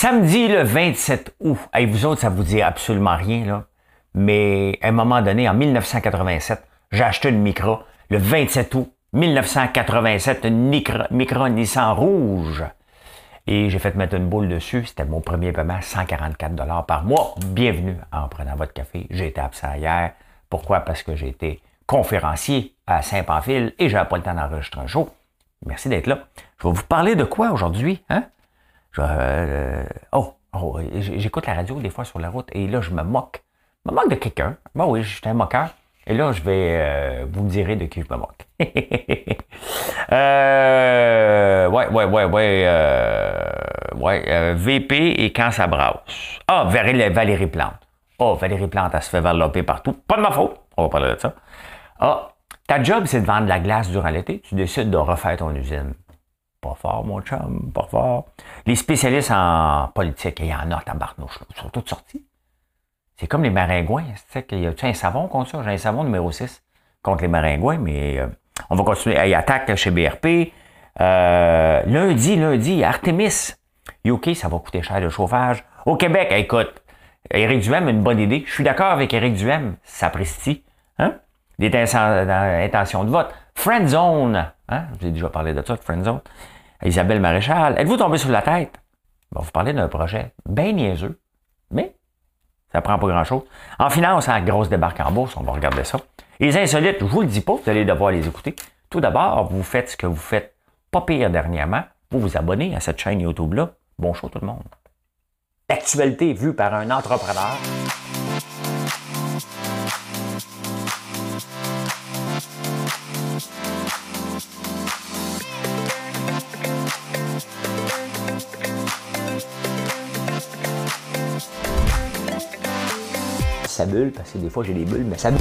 Samedi le 27 août. Hey, vous autres, ça vous dit absolument rien, là. Mais à un moment donné, en 1987, j'ai acheté une Micra. Le 27 août 1987, une Micra, Nissan rouge. Et j'ai fait mettre une boule dessus. C'était mon premier paiement, 144 dollars par mois. Bienvenue en prenant votre café. J'ai été absent hier. Pourquoi? Parce que j'ai été conférencier à Saint-Pamphile et j'avais pas le temps d'enregistrer un show. Merci d'être là. Je vais vous parler de quoi aujourd'hui? Hein? Euh, oh, oh j'écoute la radio des fois sur la route et là, je me moque. Je me moque de quelqu'un. Bon, oui, je suis un moqueur. Et là, je vais, euh, vous me direz de qui je me moque. euh, ouais, ouais, ouais, ouais, euh, ouais, euh, VP et quand ça brasse. Ah, Valérie Plante. Oh, Valérie Plante, elle se fait varloper partout. Pas de ma faute. On va parler de ça. Ah, ta job, c'est de vendre de la glace durant l'été. Tu décides de refaire ton usine. Pas fort, mon chum, pas fort. Les spécialistes en politique, il y en a, tabarnouche, ils sont tous sortis. C'est comme les maringouins. Tu sais qu'il y a un savon contre ça? J'ai un savon numéro 6 contre les maringouins, mais euh, on va continuer. Il attaque chez BRP. Euh, lundi, lundi, Artemis. UK, ça va coûter cher le chauffage. Au Québec, écoute, Éric Duhem a une bonne idée. Je suis d'accord avec Éric Duhem. Ça précise. Hein? Des intentions de vote. Friend Zone. Hein? J'ai déjà parlé de ça, de Friend Zone. Isabelle Maréchal. Êtes-vous tombé sur la tête? On va vous parler d'un projet bien niaiseux, mais ça prend pas grand-chose. En finance, en grosse débarque en bourse, on va regarder ça. Les insolites, je vous le dis pas, vous allez devoir les écouter. Tout d'abord, vous faites ce que vous faites pas pire dernièrement. Vous vous abonnez à cette chaîne YouTube-là. Bon show tout le monde. L'actualité vue par un entrepreneur. Parce que des fois j'ai des bulles, mais ça bulle.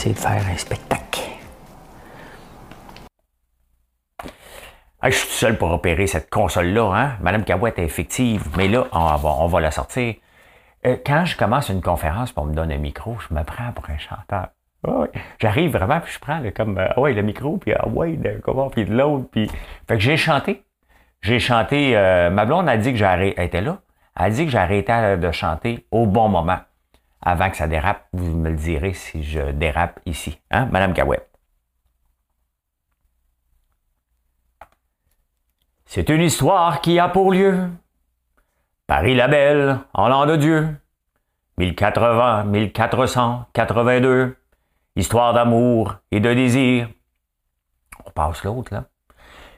essayer de faire un spectacle. je suis tout seul pour opérer cette console-là. Hein? Madame Cabouette est effective, mais là, on va, la sortir. Euh, quand je commence une conférence pour me donner un micro, je me prends pour un chanteur. J'arrive vraiment, puis je prends le, comme, euh, ouais, le micro, puis ah ouais, de, comment, puis de l'autre. Puis... Fait que j'ai chanté. J'ai chanté, euh, ma blonde a dit que j'arrêtais, était là, a dit que j'arrêtais de chanter au bon moment avant que ça dérape, vous me le direz si je dérape ici. Hein, Madame Cahouette? C'est une histoire qui a pour lieu Paris-la-Belle, en l'an de Dieu, 1080, 1482, histoire d'amour et de désir. On passe l'autre, là.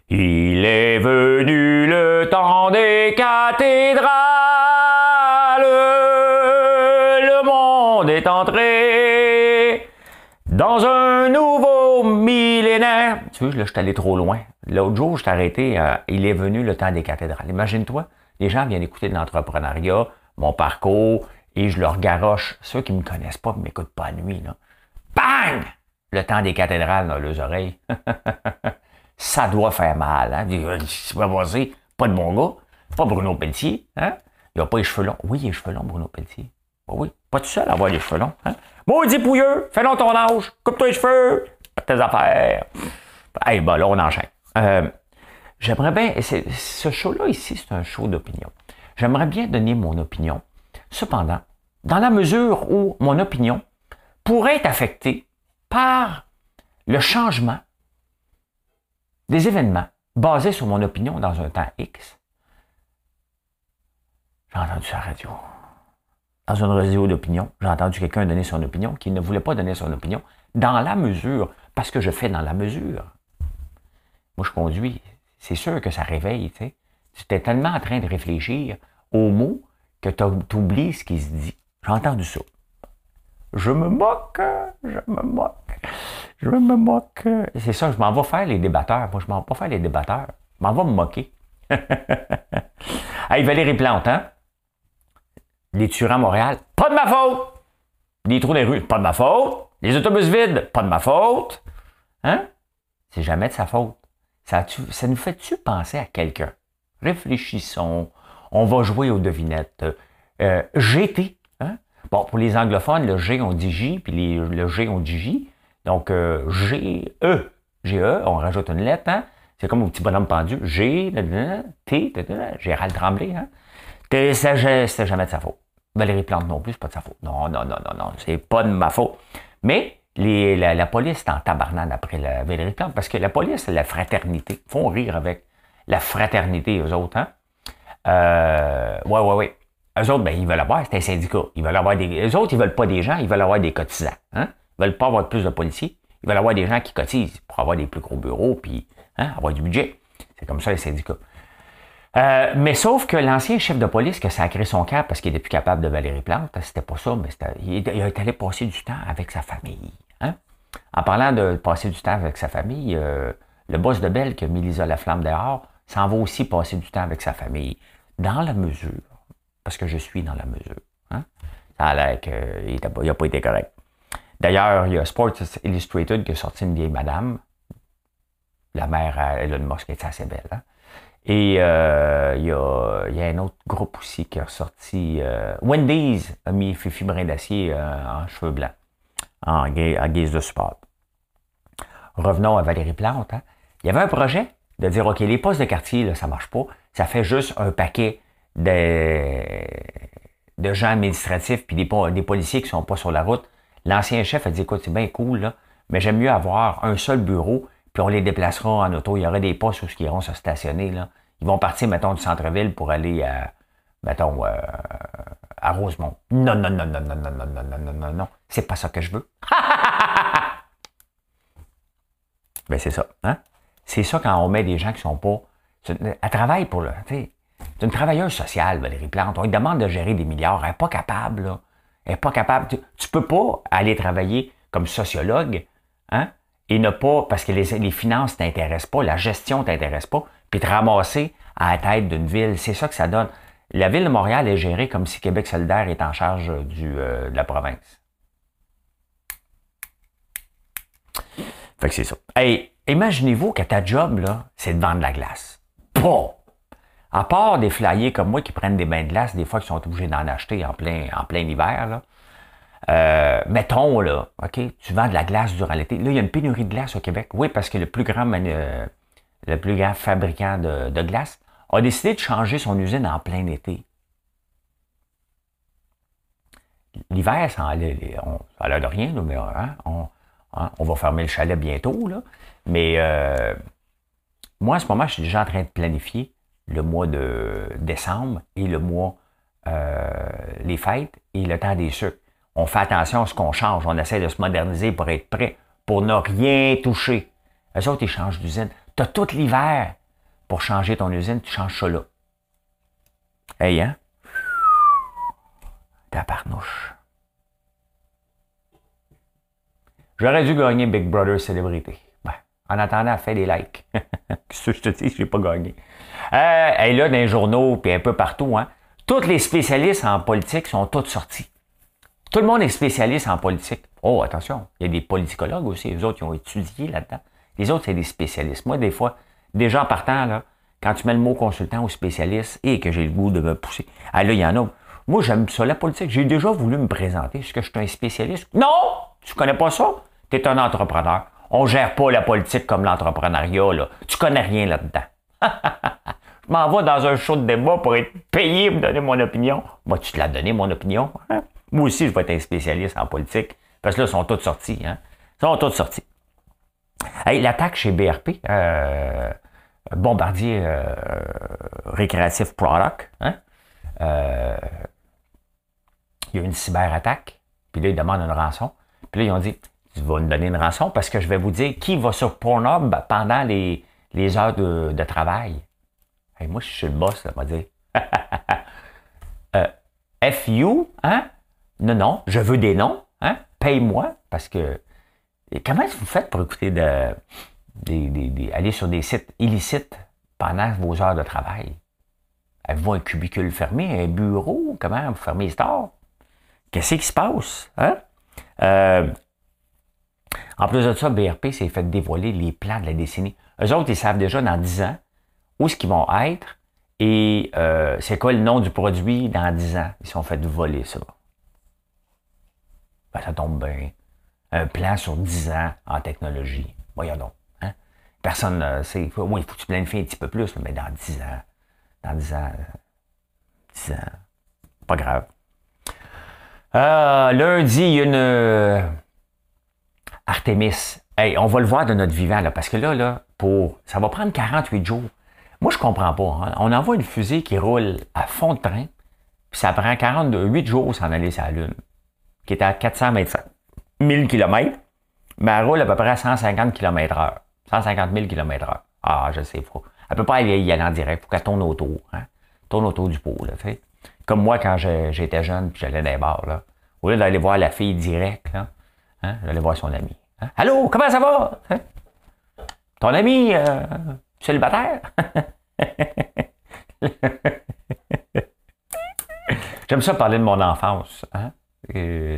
Il est venu le temps des cathédrales est entré dans un nouveau millénaire. Tu vois, là, je suis allé trop loin. L'autre jour, je t'ai arrêté, euh, il est venu le temps des cathédrales. Imagine-toi, les gens viennent écouter de l'entrepreneuriat, mon parcours, et je leur garoche. Ceux qui me connaissent pas, ne m'écoutent pas à nuit. Là. Bang! Le temps des cathédrales dans leurs oreilles. ça doit faire mal. Hein? C'est pas pas de bon gars. Pas Bruno Pelletier. Hein? Il n'a pas les cheveux longs. Oui, il a les cheveux longs, Bruno Pelletier. Bah oui, pas tout seul à avoir les cheveux longs. Hein? Maudit pouilleux, fais long ton âge, coupe-toi les cheveux, tes affaires. Eh ben là, on enchaîne. Euh, j'aimerais bien, ce show-là ici, c'est un show d'opinion. J'aimerais bien donner mon opinion. Cependant, dans la mesure où mon opinion pourrait être affectée par le changement des événements basés sur mon opinion dans un temps X, j'ai entendu ça à la radio dans une radio d'opinion, j'ai entendu quelqu'un donner son opinion qui ne voulait pas donner son opinion dans la mesure, parce que je fais dans la mesure. Moi, je conduis. C'est sûr que ça réveille, tu sais. Tu es tellement en train de réfléchir aux mots que tu oublies ce qui se dit. J'ai entendu ça. Je me moque, je me moque, je me moque. C'est ça, je m'en vais faire les débatteurs. Moi, je m'en vais pas faire les débatteurs. Je m'en vais me moquer. hey, Valérie Plante, hein? Les tueurs à Montréal, pas de ma faute. Les trous des rues, pas de ma faute. Les autobus vides, pas de ma faute. Hein? C'est jamais de sa faute. Ça, nous fait-tu penser à quelqu'un? Réfléchissons. On va jouer aux devinettes. Euh, hein? Bon, pour les anglophones, le G, on dit J, puis les, le G, on dit J. Donc, euh, G, E. G, E, on rajoute une lettre, hein? C'est comme un petit bonhomme pendu. G, T, Gérald Tremblay, hein? C'était jamais de sa faute. Valérie Plante non plus, c'est pas de sa faute. Non, non, non, non, non, c'est pas de ma faute. Mais les, la, police est en tabarnane après la Valérie Plante, parce que la police, c'est la fraternité. Font rire avec la fraternité, eux autres, hein? Euh, ouais, ouais, ouais. Eux autres, ben, ils veulent avoir, c'est un syndicat. Ils veulent avoir des. Eux autres, ils veulent pas des gens, ils veulent avoir des cotisants. Hein? Ils veulent pas avoir plus de policiers. Ils veulent avoir des gens qui cotisent pour avoir des plus gros bureaux, puis hein, avoir du budget. C'est comme ça les syndicats. Euh, mais sauf que l'ancien chef de police qui a sacré son cap parce qu'il n'était plus capable de Valérie Plante, c'était pas ça, mais il, est allé passer du temps avec sa famille. Hein? En parlant de passer du temps avec sa famille, euh, le boss de Belle qui a mis Lisa Laflamme dehors s'en va aussi passer du temps avec sa famille. Dans la mesure, parce que je suis dans la mesure. Hein? Ça a l'air qu'il n'a pas été correct. D'ailleurs, il y a Sports Illustrated qui a sorti une vieille madame, la mère à Elon Musk, qui est assez belle. Hein? Et euh, il, y a, un autre groupe aussi qui a sorti. Euh, Wendy's a mis Fifi Brin d'Acier euh, en cheveux blancs, en, guise de support. Revenons à Valérie Plante. Hein. Il y avait un projet de dire OK, les postes de quartier, là, ça marche pas. Ça fait juste un paquet de, gens administratifs puis des, policiers qui sont pas sur la route. L'ancien chef a dit écoute, c'est bien cool, là, mais j'aime mieux avoir un seul bureau puis on les déplacera en auto. Il y aura des postes où ils iront se stationner. Là. Ils vont partir, mettons, du centre-ville pour aller à, mettons, euh, à Rosemont. Non, non, non, non, non, non, non, non, non, non, non. C'est pas ça que je veux. ben, c'est ça. Hein? C'est ça quand on met des gens qui sont pas. Elle travaille pour le. C'est une travailleuse sociale, Valérie Plante. On lui demande de gérer des milliards. Elle n'est pas capable. Elle n'est pas capable. Tu, tu peux pas aller travailler comme sociologue, hein? et ne pas, parce que les, les finances t'intéressent pas, la gestion t'intéresse pas, puis te ramasser à la tête d'une ville, c'est ça que ça donne. La ville de Montréal est gérée comme si Québec solidaire est en charge euh, de la province. Fait que c'est ça. Hey, imaginez-vous que ta job, là, c'est de vendre de la glace. Pas! À part des flyers comme moi qui prennent des bains de glace, des fois qui sont obligés d'en acheter en plein, en plein hiver, là, euh, mettons, là, OK, tu vends de la glace durant l'été. Là, il y a une pénurie de glace au Québec. Oui, parce que le plus grand, euh, le plus grand fabricant de, glace a décidé de changer son usine en plein été. L'hiver, ça a l'air de rien, mais hein, hein, on, va fermer le chalet bientôt. Là. Mais euh, moi, en ce moment, je suis déjà en train de planifier le mois de décembre et le mois, les fêtes et le temps des sucres on fait attention à ce qu'on change. On essaie de se moderniser pour être prêt, pour ne rien toucher. Eux autres, ils changent d'usine. Tu as tout l'hiver pour changer ton usine, tu changes ça là. Hey, hein? Ta parnouche. J'aurais dû gagner Big Brother Célébrité. Ben, en attendant, fais des likes. Qu'est-ce que je te dis, je n'ai pas gagné. Euh, est là, dans les journaux, puis un peu partout, hein? Tous les spécialistes en politique sont tous sortis. Tout le monde est spécialiste en politique. Oh, attention, il y a des politicologues aussi, les autres qui ont étudié là-dedans. Les autres, c'est des spécialistes. Moi, des fois, déjà en partant, là, quand tu mets le mot consultant ou spécialiste et que j'ai le goût de me pousser, ah là, il y en a. Moi, j'aime ça, la politique. J'ai déjà voulu me présenter. Est-ce que je suis un spécialiste? Non! Tu connais pas ça? Tu es un entrepreneur. On gère pas la politique comme l'entrepreneuriat, là. Tu connais rien là-dedans. Je m'en vais dans un show de débat pour être payé pour donner mon opinion. Moi, tu te l'as donné, mon opinion. Hein? Moi aussi, je vais être un spécialiste en politique. Parce que là, ils sont tous sortis. Hein? Ils sont tous sortis. L'attaque chez BRP, euh, Bombardier euh, Récréatif Product, hein? euh, il y a une cyberattaque, puis là, ils demandent une rançon. Puis là, ils ont dit, tu vas nous donner une rançon parce que je vais vous dire qui va sur Pornhub pendant les, les heures de, travail. Moi, je suis le boss, m'a dit. euh, FU, hein? Non, non, je veux des noms, hein? Paye-moi, parce que. comment vous faites pour écouter de, aller sur des sites illicites pendant vos heures de travail? Avez-vous un cubicule fermé, un bureau? Comment vous fermez les stores? Qu'est-ce qui se passe? Hein? Euh, en plus de ça, BRP s'est fait dévoiler les plans de la décennie. Eux autres, ils savent déjà dans 10 ans où ce qu'ils vont être et euh, c'est quoi le nom du produit dans 10 ans. Ils sont fait voler ça. ça tombe bien. Un plan sur 10 ans en technologie. Voyons donc. Hein? Personne ne sait. Oui, il faut que tu planifies un petit peu plus, mais dans 10 ans. Dans 10 ans. 10 ans. Pas grave. Euh, lundi, il y a une euh, Artemis. Hey, on va le voir de notre vivant, là, parce que là, là, pour. Ça va prendre 48 jours. Moi, je comprends pas. Hein. On envoie une fusée qui roule à fond de train, puis ça prend 48 jours s'en aller sur la Lune, qui est à 400 mètres, 1000 km, mais elle roule à peu près à 150 km h 150 000 km h Ah, je sais, faut. Elle peut pas aller y aller en direct, faut qu'elle tourne autour, hein? Tourne autour du pot, là, tu. Comme moi, quand j'étais jeune, puis j'allais dans les bars, là. Au lieu d'aller voir la fille direct, là, hein, j'allais voir son ami. Allô, comment ça va? Hein? Ton ami euh, célibataire? J'aime ça parler de mon enfance, hein?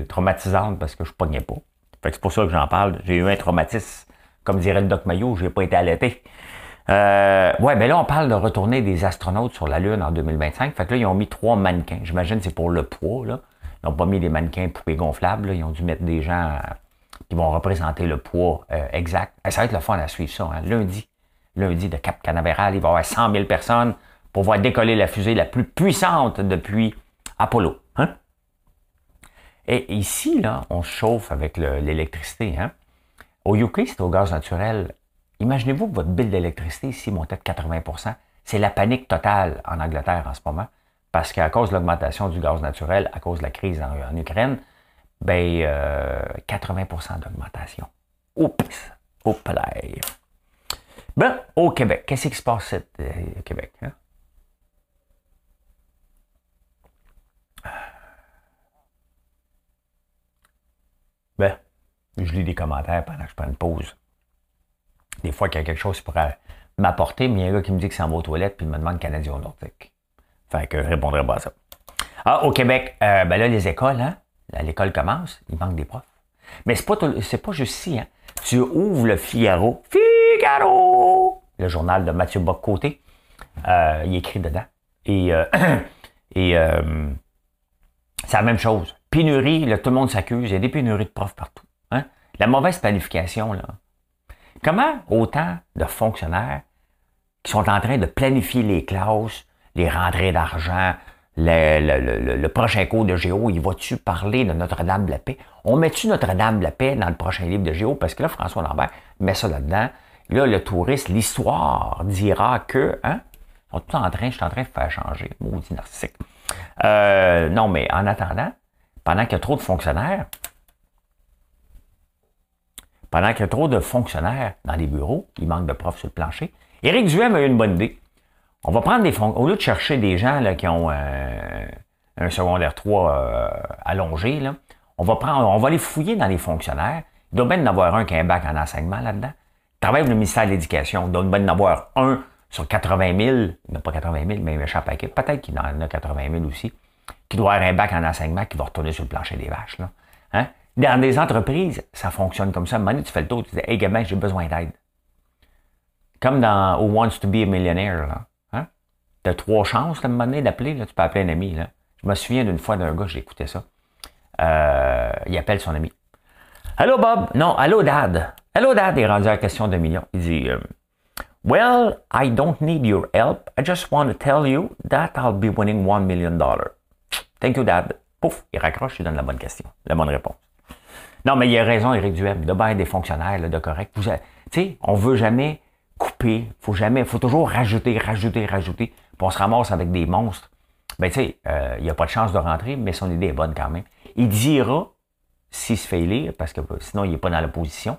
traumatisante parce que je pognais pas. c'est pour ça que j'en parle. J'ai eu un traumatisme, comme dirait le Doc Mayo, j'ai pas été allaité. Euh, ouais, mais là, on parle de retourner des astronautes sur la Lune en 2025. Fait que là, ils ont mis trois mannequins. J'imagine que c'est pour le poids, là. Ils n'ont pas mis des mannequins poupées gonflables. Ils ont dû mettre des gens qui vont représenter le poids euh, exact. ça va être le fun à suivre ça. Hein. Lundi, lundi de Cap Canaveral, il va y avoir 100 000 personnes pour voir décoller la fusée la plus puissante depuis Apollo. Hein? Et ici, là, on se chauffe avec l'électricité. Hein? Au UK, c'est au gaz naturel. Imaginez-vous que votre bill d'électricité ici montait de 80% C'est la panique totale en Angleterre en ce moment, parce qu'à cause de l'augmentation du gaz naturel, à cause de la crise en, Ukraine, ben, 80% euh, d'augmentation. Oups! Oups là. Ben, au Québec, qu'est-ce qui se passe au euh, Québec? Hein? Ben, je lis des commentaires pendant que je prends une pause. Des fois qu'il y a quelque chose qui pourrait m'apporter, mais il y a un gars qui me dit que c'est en va aux toilettes puis il me demande Canadien Nordique. Fait que je répondrai pas à ça. Ah, au Québec, euh, ben là, les écoles, hein? L'école commence, il manque des profs. Mais c'est pas, c'est pas juste ici, hein? Tu ouvres le Figaro. Figaro! Le journal de Mathieu Bock-Côté. Euh, il écrit dedans. Et, euh, et c'est la même chose. Pénurie, tout le monde s'accuse. Il y a des pénuries de profs partout. Hein? La mauvaise planification, là. Comment autant de fonctionnaires qui sont en train de planifier les classes, les rentrées d'argent, le, prochain cours de Géo, il va-tu parler de Notre-Dame de la Paix? On met-tu Notre-Dame de la Paix dans le prochain livre de Géo? Parce que là, François Lambert met ça là-dedans. Là, le touriste, l'histoire dira que, hein? On est tout en train, je suis en train de faire changer. Maudit narcissique. Euh, non, mais en attendant, pendant qu'il y a trop de fonctionnaires, pendant qu'il y a trop de fonctionnaires dans les bureaux, il manque de profs sur le plancher, Éric Duhem a eu une bonne idée. On va prendre des fonctionnaires, au lieu de chercher des gens là, qui ont euh, un secondaire 3 euh, allongé, là, on va prendre, on va les fouiller dans les fonctionnaires. Il doit bien en avoir un qui a un bac en enseignement là-dedans. Il travaille pour le ministère de l'Éducation. Il doit bien en avoir un sur 80 000. Il n'a pas 80 000, mais m'échappe à Peut-être qu'il en a 80 000 aussi qui doit avoir un bac en enseignement qui va retourner sur le plancher des vaches. Là. Hein? Dans des entreprises, ça fonctionne comme ça. À un tu fais le tour, tu dis Hey gamin, j'ai besoin d'aide. Comme dans Who Wants to be a Millionaire. Là. Tu as trois chances à un moment donné d'appeler. Tu peux appeler un ami. Là. Je me souviens d'une fois d'un gars, écouté ça. Euh, il appelle son ami. Allô Bob? Non, allô Dad. Allô Dad est rendu à la question d'un million. Il dit euh, Well, I don't need your help. I just want to tell you that I'll be winning one million dollars. Thank you, Dad. Pouf, il raccroche, il donne la bonne question, la bonne réponse. Non, mais il a raison, Eric Duhem, de bien des fonctionnaires, de correct. Tu sais, on veut jamais couper, faut jamais, faut toujours rajouter, rajouter, rajouter, on se ramasse avec des monstres. Ben, tu sais, euh, il n'y a pas de chance de rentrer, mais son idée est bonne quand même. Il dira, s'il se fait élire, parce que sinon il n'est pas dans l'opposition,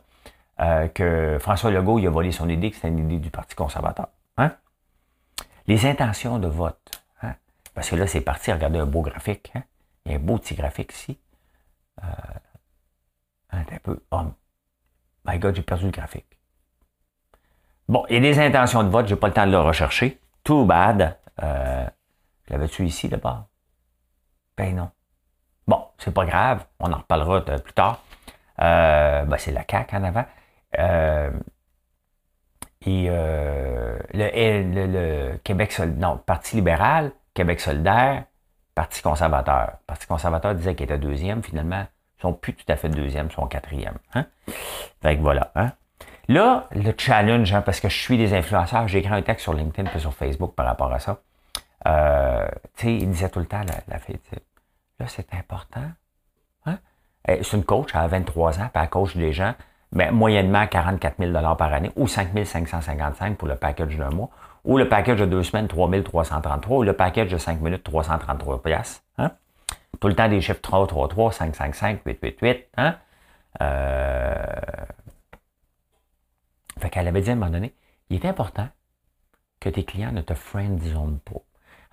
euh, que François Legault, a volé son idée, que c'était une idée du Parti conservateur. Hein? Les intentions de vote. Parce que là, c'est parti, regardez un beau graphique. Hein? Il y a un beau petit graphique ici. Euh, un peu. Oh, my God, j'ai perdu le graphique. Bon, il y a des intentions de vote, j'ai pas le temps de le rechercher. Too bad. Euh, L'avais-tu ici d'abord? Ben non. Bon, c'est pas grave, on en reparlera plus tard. Euh, ben c'est la CAQ en avant. Euh, et euh, le, le, Québec, non, Parti libéral, Québec solidaire, Parti conservateur. Parti conservateur disait qu'il était deuxième, finalement, ils sont plus tout à fait deuxième, ils sont quatrième. Hein? Fait que voilà. Hein? Là, le challenge, hein, parce que je suis des influenceurs, j'ai écrit un texte sur LinkedIn et sur Facebook par rapport à ça. Euh, il disait tout le temps, la, la là, c'est important. Hein? C'est une coach, elle a 23 ans, puis elle coach des gens, mais moyennement 44 000 par année, ou 5 555 pour le package d'un mois, ou le package de deux semaines, 3 333, ou le package de 5 minutes, 333 pièces. Hein? Tout le temps des chiffres 3, 3, 3, 5, 5, 5, 8, 8, 8. Hein? Euh... Fait qu'elle avait dit à un moment donné, il est important que tes clients ne te friendzone pas.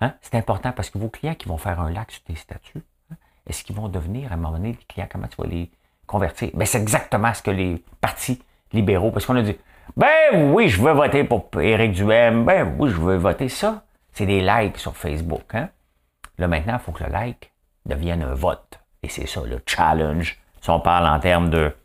Hein? C'est important parce que vos clients qui vont faire un lac sur tes statuts, hein, est-ce qu'ils vont devenir à un moment donné des clients? Comment tu vas les convertir? Ben, c'est exactement ce que les partis libéraux, parce qu'on a dit, ben oui, je veux voter pour Éric Duhem, ben oui, je veux voter ça. C'est des likes sur Facebook. Hein? Là, maintenant, il faut que le like devienne un vote. Et c'est ça, le challenge. Si on parle en termes de,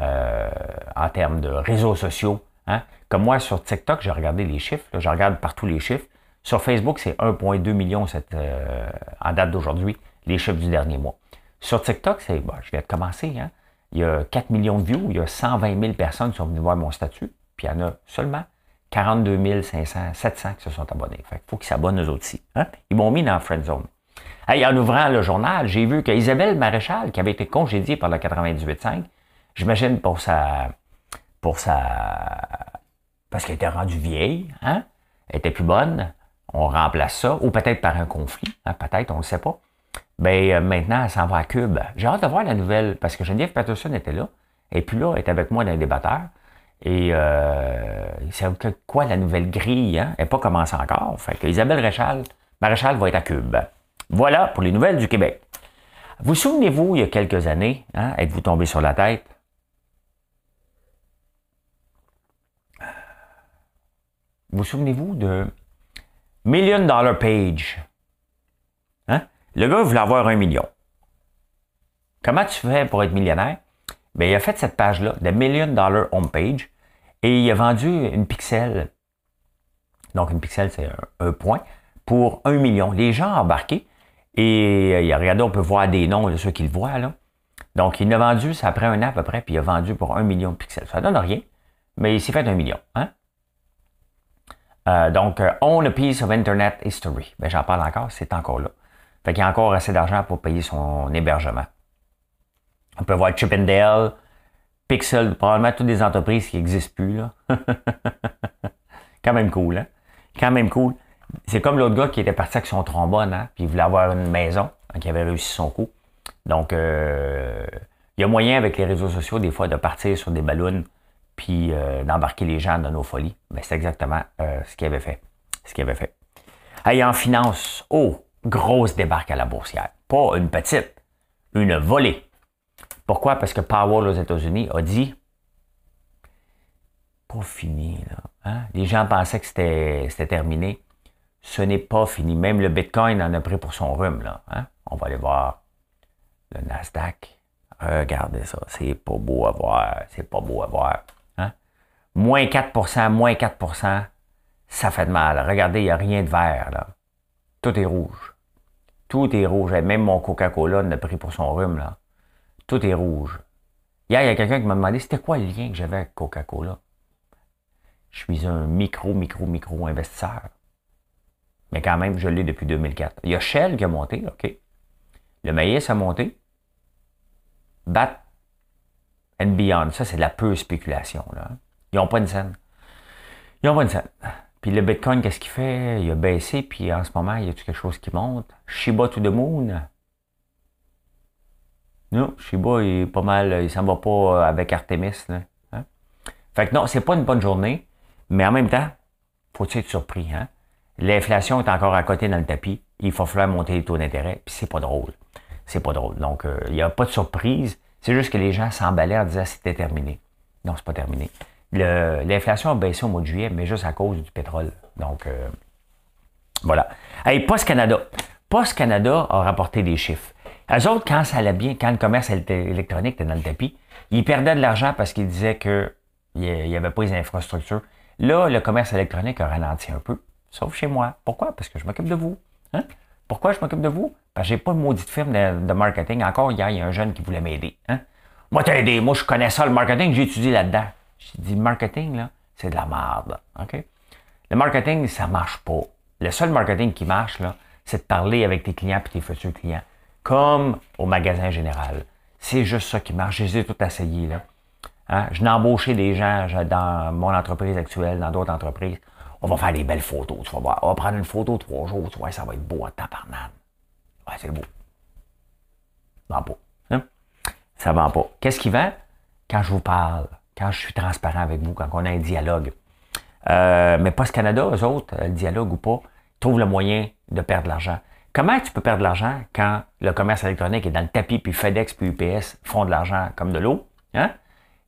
euh, en termes de réseaux sociaux. Hein? Comme moi, sur TikTok, j'ai regardé les chiffres. je regarde partout les chiffres. Sur Facebook, c'est 1,2 million cette, euh, en date d'aujourd'hui, les chiffres du dernier mois. Sur TikTok, c'est, bon, je viens de commencer, hein? il y a 4 millions de views, il y a 120 000 personnes qui sont venues voir mon statut, puis il y en a seulement 42 500, 700 qui se sont abonnés. Fait faut qu'ils s'abonnent eux aussi. Hein? Ils m'ont mis dans la friend zone. en ouvrant le journal, j'ai vu qu'Isabelle Maréchal, qui avait été congédiée par le 98.5, j'imagine pour sa, pour sa, parce qu'elle était rendue vieille, hein? elle était plus bonne, on remplace ça, ou peut-être par un conflit, hein, peut-être, on ne le sait pas. Ben, euh, maintenant, elle s'en va à Cube. J'ai hâte de voir la nouvelle, parce que Geneviève Patterson était là, et puis là, elle est avec moi dans les débatteurs. Et euh, c'est quoi la nouvelle grille? Hein? Elle n'est pas commencée encore. Fait que Isabelle Réchal, Maréchal va être à Cube. Voilà pour les nouvelles du Québec. Vous souvenez-vous, il y a quelques années, hein, êtes-vous tombé sur la tête? Vous souvenez-vous de Million Dollar Page? Hein? Le gars voulait avoir un million. Comment tu fais pour être millionnaire? Bien, il a fait cette page-là, de Million Dollar Homepage, et il a vendu une pixel. Donc, une pixel, c'est un, point, pour un million. Les gens ont embarqué, et il a regardé, on peut voir des noms de ceux qui le voient, là. Donc, il a vendu, ça après un an à peu près, puis il a vendu pour un million de pixels. Ça donne rien, mais il s'est fait un million. Hein? Euh, donc, euh, Own a Piece of Internet History. Ben, j'en parle encore, c'est encore là. Fait qu'il y a encore assez d'argent pour payer son hébergement. On peut voir Chippendale, Pixel, probablement toutes des entreprises qui n'existent plus. Là. Quand même cool, hein? Quand même cool. C'est comme l'autre gars qui était parti avec son trombone, hein? Puis il voulait avoir une maison, hein, qui avait réussi son coup. Donc, euh, il y a moyen avec les réseaux sociaux, des fois, de partir sur des ballons puis euh, d'embarquer les gens dans nos folies. Mais c'est exactement euh, ce qu'il avait fait. Ce qu'il avait fait. Hey, en finance, oh, grosse débarque à la boursière. Pas une petite, une volée. Pourquoi? Parce que Powell aux États-Unis a dit pas fini. Là. Hein? Les gens pensaient que c'était terminé. Ce n'est pas fini. Même le Bitcoin en a pris pour son rhume. Là, hein? On va aller voir le Nasdaq. Regardez ça. C'est pas beau à voir. C'est pas beau à voir. Moins 4% moins 4% ça fait de mal. Regardez, il n'y a rien de vert. Là. Tout est rouge. Tout est rouge. Même mon Coca-Cola a pris pour son rhume. Là. Tout est rouge. Hier, il y a quelqu'un qui m'a demandé c'était quoi le lien que j'avais avec Coca-Cola? Je suis un micro, micro, micro investisseur. Mais quand même, je l'ai depuis 2004. Il y a Shell qui a monté, OK? Le maïs a monté. Bat and Beyond. Ça, c'est de la pure spéculation. Là. Ils n'ont pas une scène. Ils n'ont pas une scène. Puis le Bitcoin, qu'est-ce qu'il fait? Il a baissé, puis en ce moment, il y a quelque chose qui monte? Shiba to the moon. Non, Shiba, il est pas mal, il s'en va pas avec Artemis. Là. Hein? Fait que non, c'est pas une bonne journée, mais en même temps, faut être surpris. Hein? L'inflation est encore à côté dans le tapis. Il faut falloir monter les taux d'intérêt, puis c'est pas drôle. C'est pas drôle. Donc, euh, il n'y a pas de surprise. C'est juste que les gens s'emballaient en disant c'était terminé. Non, c'est pas terminé. L'inflation a baissé au mois de juillet, mais juste à cause du pétrole. Donc, euh, voilà. Hey, Post Canada. Post Canada a rapporté des chiffres. Eux autres, quand ça allait bien, quand le commerce électronique était dans le tapis, ils perdaient de l'argent parce qu'ils disaient qu'il n'y avait pas les infrastructures. Là, le commerce électronique a ralenti un peu, sauf chez moi. Pourquoi? Parce que je m'occupe de vous. Hein? Pourquoi je m'occupe de vous? Parce que j'ai pas de maudite firme de, marketing. Encore hier, il y a un jeune qui voulait m'aider. Hein? Moi, t'aider. Moi, je connais ça, le marketing. J'ai étudié là-dedans. Dit, le marketing, c'est de la merde. Le marketing, ça marche pas. Le seul marketing qui marche, c'est de parler avec tes clients et tes futurs clients. Comme au magasin général. C'est juste ça qui marche. J'ai tout essayé, là. Hein? Je n'ai embauché des gens dans mon entreprise actuelle, dans d'autres entreprises. On va faire des belles photos, tu vas voir. On va prendre une photo trois jours, tu vois, ça va être beau à tabarnane. Ouais, c'est beau. Ça vend pas. Hein? Ça vend pas. Qu'est-ce qui vend? Quand je vous parle, quand je suis transparent avec vous, quand on a un dialogue. Euh, mais Post Canada, eux autres, le dialogue ou pas, trouvent le moyen de perdre l'argent. Comment tu peux perdre de l'argent quand le commerce électronique est dans le tapis, puis FedEx, puis UPS font de l'argent comme de l'eau, hein?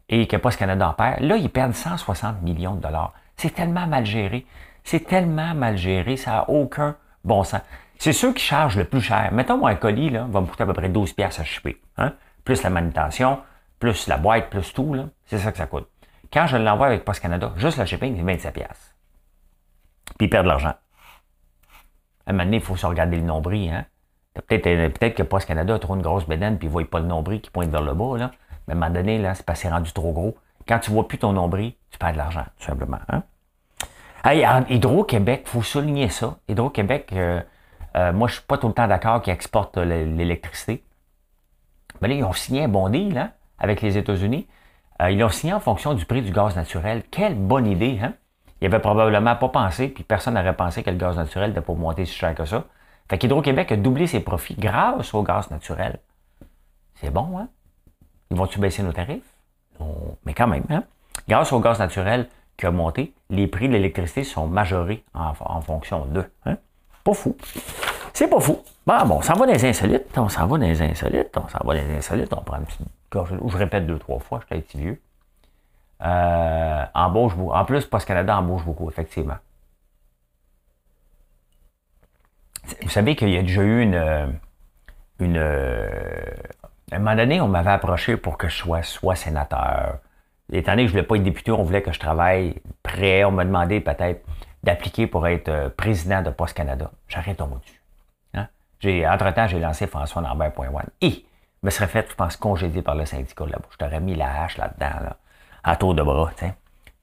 et que Post Canada en perd? Là, ils perdent 160 millions de dollars. C'est tellement mal géré. C'est tellement mal géré, ça n'a aucun bon sens. C'est ceux qui chargent le plus cher. Mettons, moi, un colis là, va me coûter à peu près 12 pièces à choper. Hein? Plus la manutention, plus la boîte, plus tout. C'est ça que ça coûte. Quand je l'envoie avec Post Canada, juste le shipping, c'est 27 pièces. Puis ils perdent de l'argent. À un moment donné, il faut se regarder le nombril. Hein? Peut-être euh, peut que Post Canada a trop une grosse bédaine puis ne voit pas le nombril qui pointe vers le bas. Là. Mais à un moment donné, c'est parce rendu trop gros. Quand tu ne vois plus ton nombril, tu perds de l'argent, tout simplement. Hein? Hey, Hydro-Québec, il faut souligner ça. Hydro-Québec, euh, euh, moi, je ne suis pas tout le temps d'accord qu'ils exportent l'électricité. Mais là, ils ont signé un bon deal hein, avec les États-Unis. Euh, ils l'ont signé en fonction du prix du gaz naturel. Quelle bonne idée, hein? Ils n'avaient probablement pas pensé, puis personne n'aurait pensé que le gaz naturel n'était pas monter si cher que ça. Fait qu'Hydro-Québec a doublé ses profits grâce au gaz naturel. C'est bon, hein? Ils vont-tu baisser nos tarifs? Non, mais quand même, hein? Grâce au gaz naturel qui a monté, les prix de l'électricité sont majorés en, fonction d'eux. Hein? Pas fou. C'est pas fou. Bon, bon, on s'en va dans les insolites, on s'en va dans les insolites, on s'en va dans les insolites, on prend une petite je répète deux, trois fois, je suis petit vieux. Euh, embauche En plus, Post Canada embauche beaucoup, effectivement. Vous savez qu'il y a déjà eu une. une à un moment donné, on m'avait approché pour que je sois soit sénateur. Étant donné que je ne voulais pas être député, on voulait que je travaille prêt. On m'a demandé peut-être d'appliquer pour être euh, président de Post Canada. J'arrête au dessus. Hein? Entre-temps, j'ai lancé François Lambert.one. Et me serais fait, je pense, congédier par le syndicat là-bas. Je t'aurais mis la hache là-dedans, là, à tour de bras, tu sais.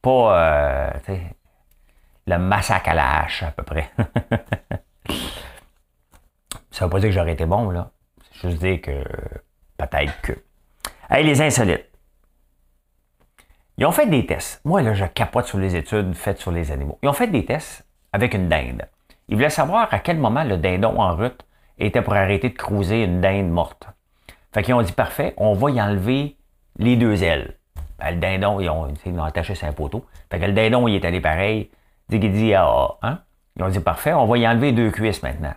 Pas, euh, tu sais, le massacre à la hache, à peu près. Ça veut pas dire que j'aurais été bon, là. C'est juste dire que, peut-être que. Hey, les insolites. Ils ont fait des tests. Moi, là, je capote sur les études faites sur les animaux. Ils ont fait des tests avec une dinde. Ils voulaient savoir à quel moment le dindon en route était pour arrêter de cruiser une dinde morte. Fait qu'ils ont dit, parfait, on va y enlever les deux ailes. Ben, le dindon, ils ont, ils ont attaché un poteau. Fait que le dindon, il est allé pareil. Dit qu'il dit, ah, hein? Ils ont dit, parfait, on va y enlever deux cuisses maintenant.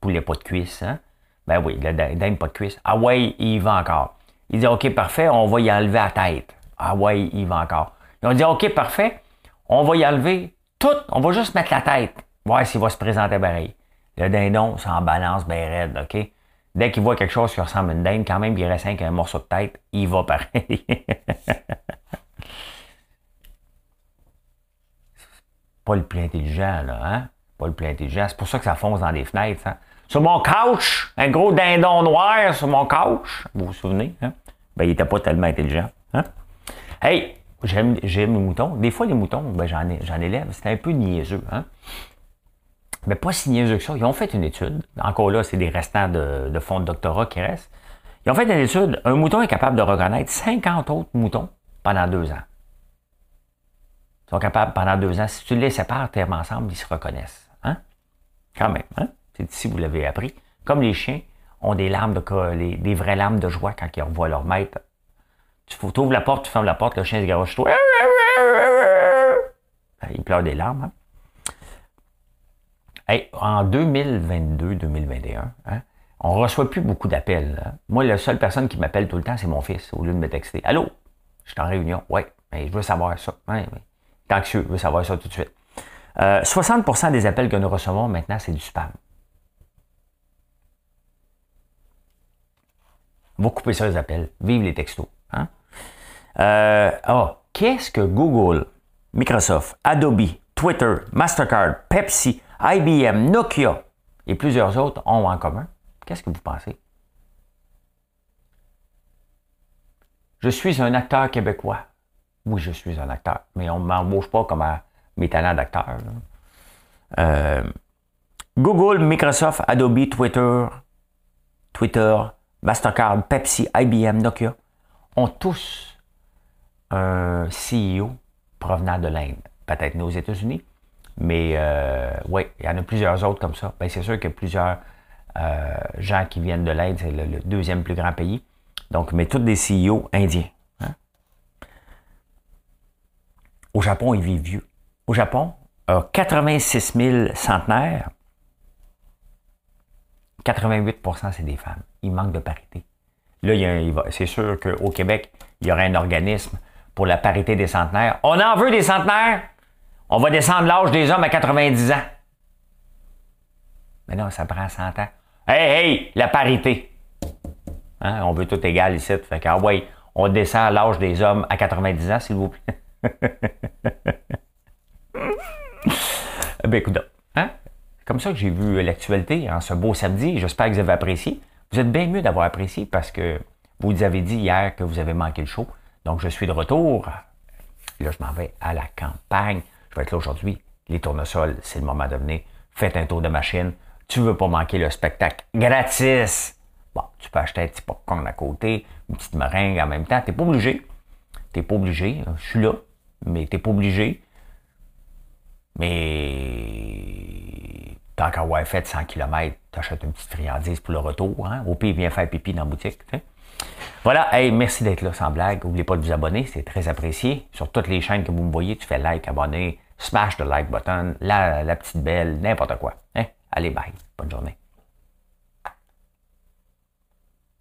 Poulet pas de cuisse, hein? Ben oui, le dindon pas de cuisse. Ah ouais, il va encore. Il dit, OK, parfait, on va y enlever la tête. Ah ouais, il va encore. Ils ont dit, OK, parfait, on va y enlever tout, on va juste mettre la tête. Voir s'il va se présenter pareil. Le dindon, ça en balance bien raide, OK? Dès qu'il voit quelque chose qui ressemble à une dinde, quand même, il reste un morceau de tête, il va pareil. pas le plus intelligent, là, hein? Pas le plus intelligent. C'est pour ça que ça fonce dans les fenêtres, hein? Sur mon couch, un gros dindon noir sur mon couch. Vous vous souvenez, hein? Ben, il n'était pas tellement intelligent, hein? Hey, j'aime, les moutons. Des fois, les moutons, ben, j'en, j'en élève. C'est un peu niaiseux, hein? Mais pas si niaiseux que ça. Ils ont fait une étude. Encore là, c'est des restants de, fonds de doctorat qui restent. Ils ont fait une étude. Un mouton est capable de reconnaître 50 autres moutons pendant deux ans. Ils sont capables pendant deux ans. Si tu les sépares tellement ensemble, ils se reconnaissent. Hein? Quand même. Hein? C'est ici, vous l'avez appris. Comme les chiens ont des larmes de des vraies larmes de joie quand ils revoient leur maître. Tu ouvres la porte, tu fermes la porte, le chien se garoche toi. Il pleure des larmes. Hein? En 2022-2021, hein, on reçoit plus beaucoup d'appels. Hein. Moi, la seule personne qui m'appelle tout le temps, c'est mon fils, au lieu de me texter. Allô? Je suis en réunion. Oui, mais je veux savoir ça. Ouais. anxieux, je veux savoir ça tout de suite. 60% euh, des appels que nous recevons maintenant, c'est du spam. On va couper ça les appels. Vive les textos. Hein? Euh, oh, qu'est-ce que Google, Microsoft, Adobe, Twitter, Mastercard, Pepsi, IBM, Nokia et plusieurs autres ont en commun. Qu'est-ce que vous pensez? Je suis un acteur québécois. Oui, je suis un acteur, mais on ne m'embauche pas comme un, mes talents d'acteur. Euh, Google, Microsoft, Adobe, Twitter, Twitter, Mastercard, Pepsi, IBM, Nokia ont tous un CEO provenant de l'Inde. Peut-être aux États-Unis, mais euh, oui, il y en a plusieurs autres comme ça. Ben, c'est sûr qu'il y a plusieurs euh, gens qui viennent de l'Inde, c'est le, deuxième plus grand pays. Donc, mais tous des CEO indiens. Hein. Au Japon, ils vivent vieux. Au Japon, 86 000 centenaires, 88% c'est des femmes. Il manque de parité. Là, c'est sûr qu'au Québec, il y aurait un organisme pour la parité des centenaires. On en veut des centenaires. On va descendre l'âge des hommes à 90 ans. Mais non, ça prend 100 ans. Hey, hey, la parité. Hein, on veut tout égal ici. Fait que, ah ouais, on descend l'âge des hommes à 90 ans, s'il vous plaît. ben, écoute, hein? C'est comme ça que j'ai vu l'actualité en ce beau samedi. J'espère que vous avez apprécié. Vous êtes bien mieux d'avoir apprécié parce que vous avez dit hier que vous avez manqué le show. Donc, je suis de retour. Là, je m'en vais à la campagne. Je vais être là aujourd'hui. Les tournesols, c'est le moment de venir. Faites un tour de machine. Tu veux pas manquer le spectacle gratis. Bon, tu peux acheter un petit popcorn à côté, une petite meringue en même temps. Tu n'es pas obligé. Tu n'es pas obligé. Je suis là, mais tu n'es pas obligé. Mais tant qu'à avoir fait 100 km, tu achètes une petite friandise pour le retour. Hein? Au pire, viens faire pipi dans la boutique. Voilà, merci d'être là sans blague. N'oubliez pas de vous abonner, c'est très apprécié. Sur toutes les chaînes que vous me voyez, tu fais like, abonner, smash le like button, la, la petite belle, n'importe quoi. Hein? Allez, bye. Bonne journée.